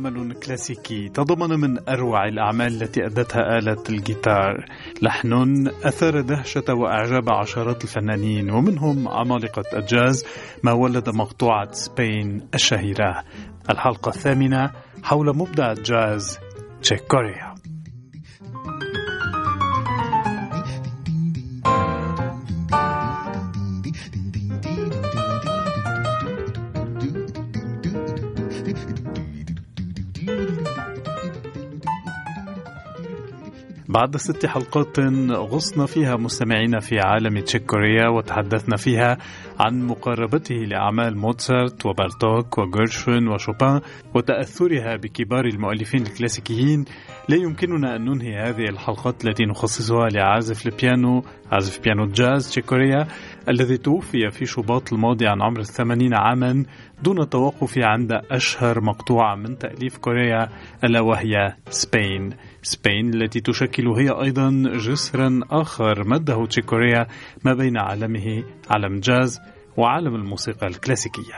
عمل كلاسيكي تضمن من أروع الأعمال التي أدتها آلة الجيتار. لحن أثار دهشة وإعجاب عشرات الفنانين ومنهم عمالقة الجاز ما ولد مقطوعة Spain الشهيرة. الحلقة الثامنة حول مبدع الجاز تشيك كوريا بعد ست حلقات غصنا فيها مستمعينا في عالم تشيك كوريا وتحدثنا فيها عن مقاربته لأعمال موتسارت وبارتوك وغيرشوين وشوبان وتأثرها بكبار المؤلفين الكلاسيكيين لا يمكننا أن ننهي هذه الحلقات التي نخصصها لعازف البيانو عازف بيانو جاز تشيك كوريا الذي توفي في شباط الماضي عن عمر الثمانين عاما دون توقف عند أشهر مقطوعة من تأليف كوريا ألا وهي Spain. Spain التي تشكل هي أيضا جسرا آخر مده تشيك كوريا ما بين عالمه عالم جاز وعالم الموسيقى الكلاسيكية.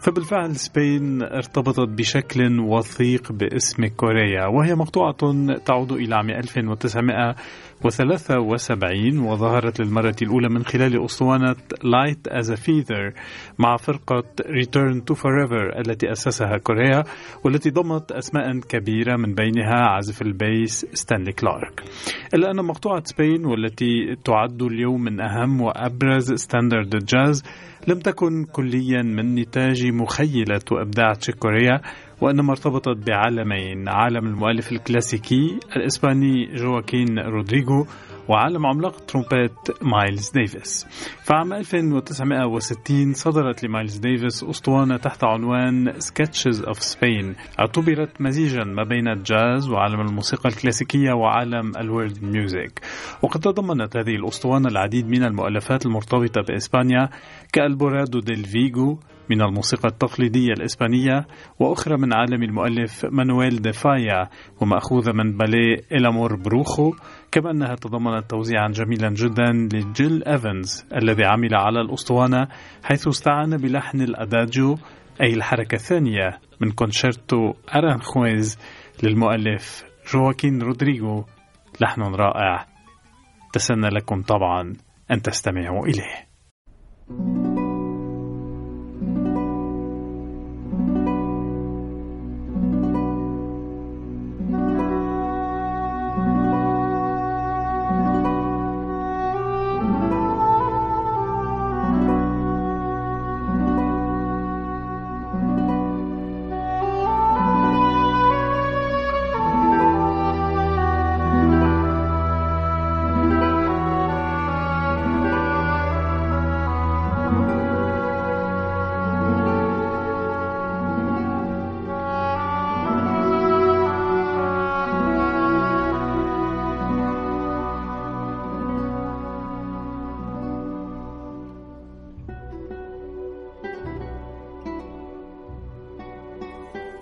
فبالفعل Spain ارتبطت بشكل وثيق باسم كوريا وهي مقطوعة تعود إلى عام 1973 وظهرت للمرة الأولى من خلال أسطوانة as a Feather مع فرقة Return to Forever التي أسسها كوريا والتي ضمت أسماء كبيرة من بينها عازف ال bass ستانلي كلارك. إلا أن مقطوعة Spain والتي تعد اليوم من أهم وأبرز standard الجاز لم تكن كليا من نتاج مخيلة وإبداع تشيك كوريا وإنما ارتبطت بعالمين عالم المؤلف الكلاسيكي الإسباني جواكين رودريغو وعالم عملاق ترومبيت مايلز ديفيس. فعام 1960 صدرت لمايلز ديفيس أسطوانة تحت عنوان Sketches of Spain. اعتبرت مزيجا ما بين الجاز وعالم الموسيقى الكلاسيكية وعالم ال world music وقد تضمنت هذه الأسطوانة العديد من المؤلفات المرتبطة بإسبانيا ك Alborada de Vigo من الموسيقى التقليدية الإسبانية وأخرى من عالم المؤلف مانويل دي فايا ومأخوذة من باليه El amor brujo كما أنها تضمنت توزيعا جميلا جدا لجيل إيفنز الذي عمل على الأسطوانة حيث استعان بلحن الأداجو أي الحركة الثانية من كونشيرتو أرانخويز للمؤلف جواكين رودريغو. لحن رائع. تسنى لكم طبعا أن تستمعوا إليه.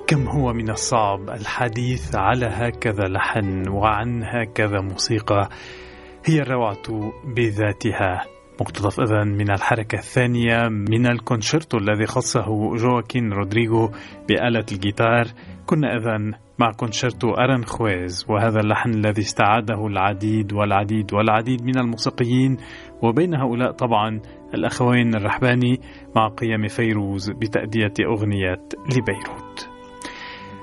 كم هو من الصعب الحديث على هكذا لحن وعن هكذا موسيقى؟ هي الروعة بذاتها. مقتطف إذا من الحركة الثانية من الكونشيرتو الذي خصه جواكين رودريغو بآلة الجيتار. كنا إذا مع كونشيرتو أرنخويز وهذا اللحن الذي استعاده العديد والعديد والعديد من الموسيقيين وبين هؤلاء طبعا الأخوين الرحباني مع قيام فيروز بتأدية أغنية لبيروت.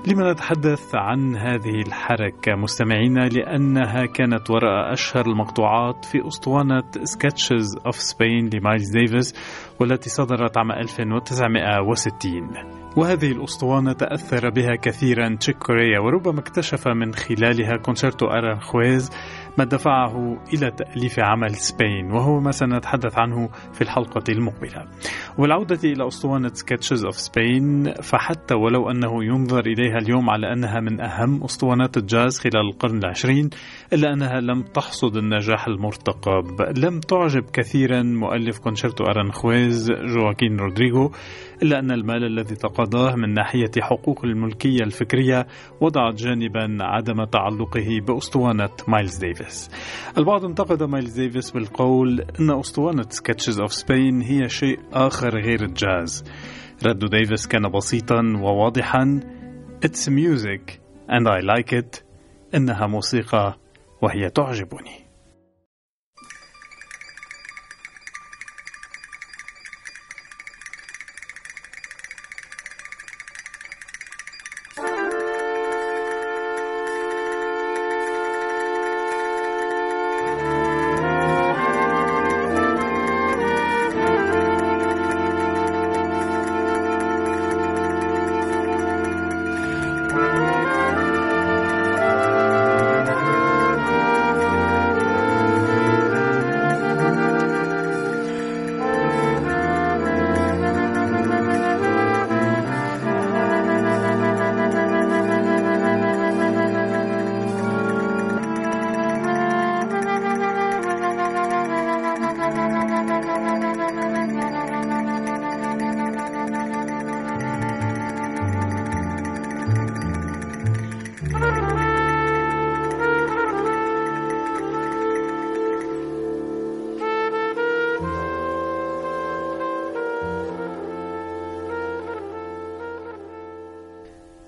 لما نتحدث عن هذه الحركة مستمعينا لأنها كانت وراء أشهر المقطوعات في أسطوانة Sketches of Spain لمايلز ديفيس والتي صدرت عام 1960 وهذه الأسطوانة تأثر بها كثيرا تشيك كوريا وربما اكتشف من خلالها كونشيرتو أرانخويز ما دفعه إلى تأليف عمل Spain وهو ما سنتحدث عنه في الحلقة المقبلة. والعودة إلى أسطوانة Sketches of Spain فحتى ولو أنه ينظر إليها اليوم على أنها من أهم أسطوانات الجاز خلال القرن العشرين إلا أنها لم تحصد النجاح المرتقب. لم تعجب كثيرا مؤلف كونشيرتو أرانخويز جواكين رودريغو إلا أن المال الذي تقاضاه من ناحية حقوق الملكية الفكرية وضع جانبا عدم تعلقه بأسطوانة مايلز ديفيس. البعض انتقد مايلز ديفيس بالقول أن أسطوانة Sketches of Spain هي شيء آخر غير الجاز. رد ديفيس كان بسيطا وواضحا It's music and I like it. إنها موسيقى وهي تعجبني.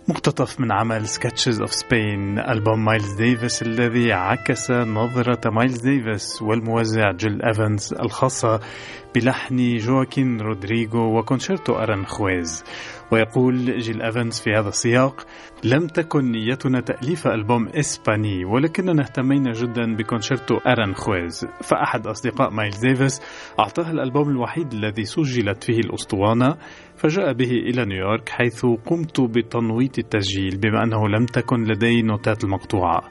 مقتطف من عمل Sketches of Spain ألبوم مايلز ديفيس الذي عكس نظرة مايلز ديفيس والموزع جيل إيفنز الخاصة بلحن جواكين رودريغو وكونشيرتو أرانخويز. ويقول جيل ايفنز في هذا السياق لم تكن نيتنا تأليف ألبوم إسباني ولكننا اهتمينا جدا بكونشيرتو أرانخويز. فأحد أصدقاء مايلز ديفيس أعطاه الألبوم الوحيد الذي سجلت فيه الأسطوانة فجاء به إلى نيويورك حيث قمت بتنويط التسجيل بما أنه لم تكن لدي نوتات المقطوعة.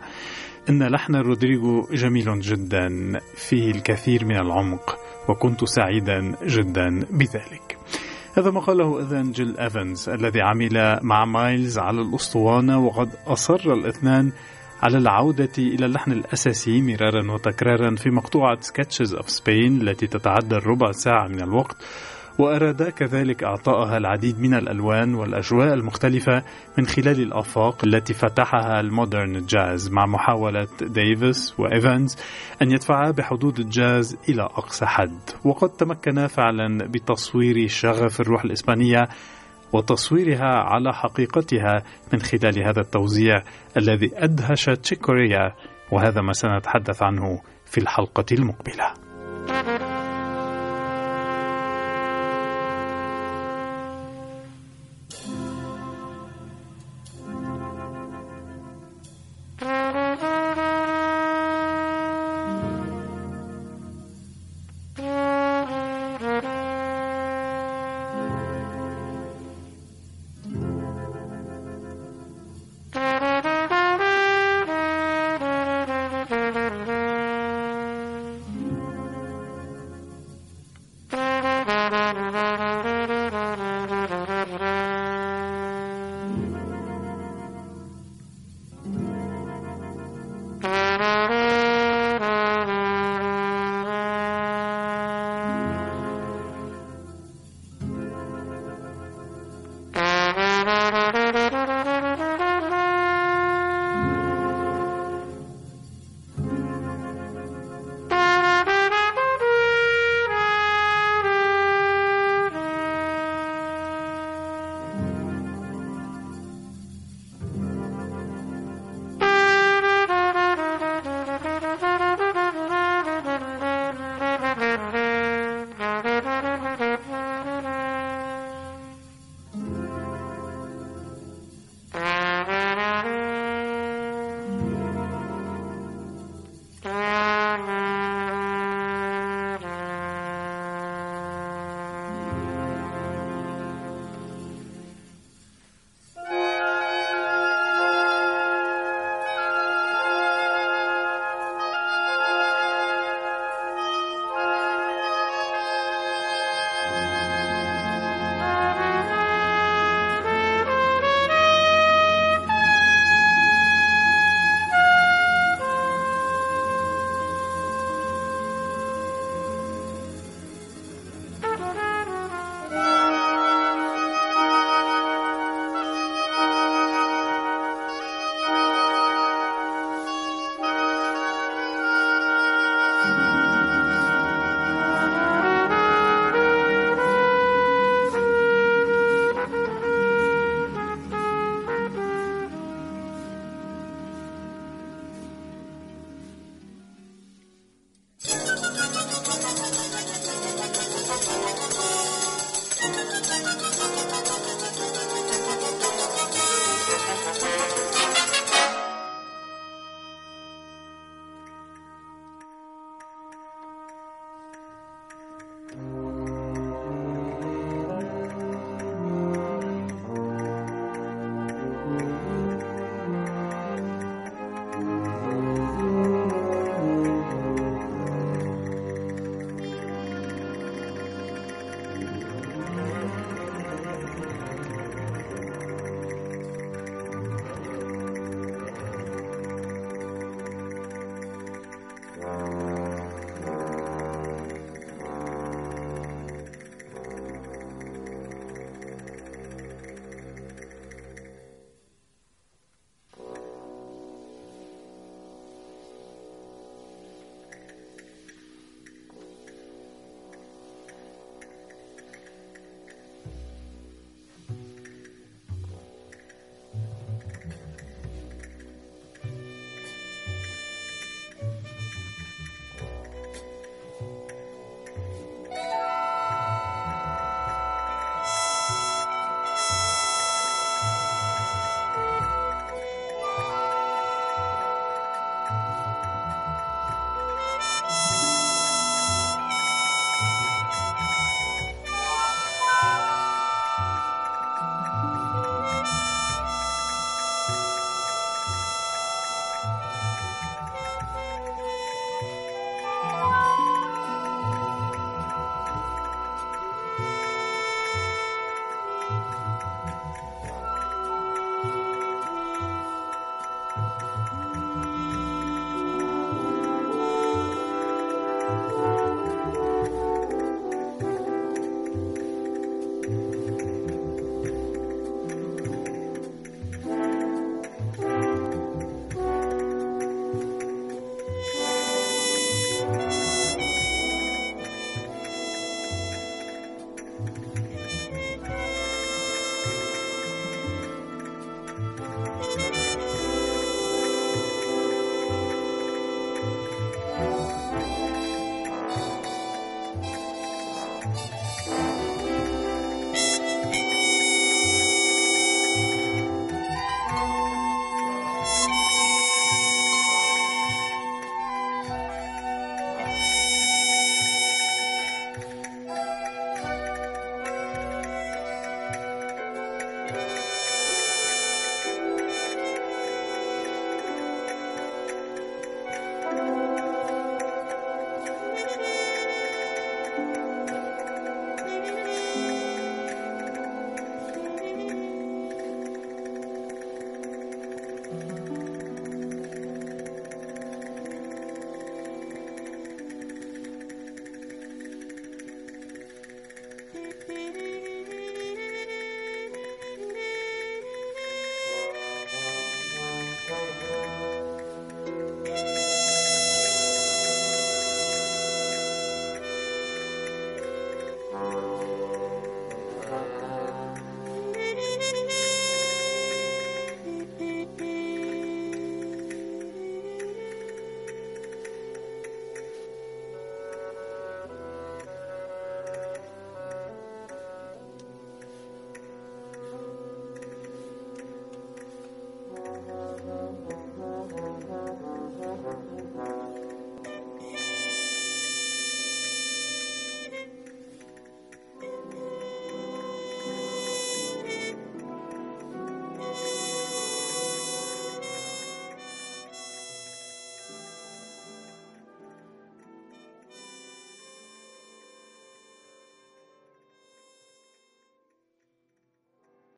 إن لحن رودريغو جميل جدا فيه الكثير من العمق وكنت سعيدا جدا بذلك. هذا ما قاله إذن جيل إيفنز الذي عمل مع مايلز على الأسطوانة وقد أصر الاثنان على العودة إلى اللحن الأساسي مرارا وتكرارا في مقطوعة Sketches of Spain التي تتعدى الربع ساعة من الوقت. وأرادا كذلك إعطائها العديد من الألوان والأجواء المختلفة من خلال الآفاق التي فتحها ال modern jazz مع محاولة ديفيس وإيفانز أن يدفعا بحدود الجاز إلى أقصى حد وقد تمكنا فعلا بتصوير شغف الروح الإسبانية وتصويرها على حقيقتها من خلال هذا التوزيع الذي أدهش تشيك كوريا وهذا ما سنتحدث عنه في الحلقة المقبلة.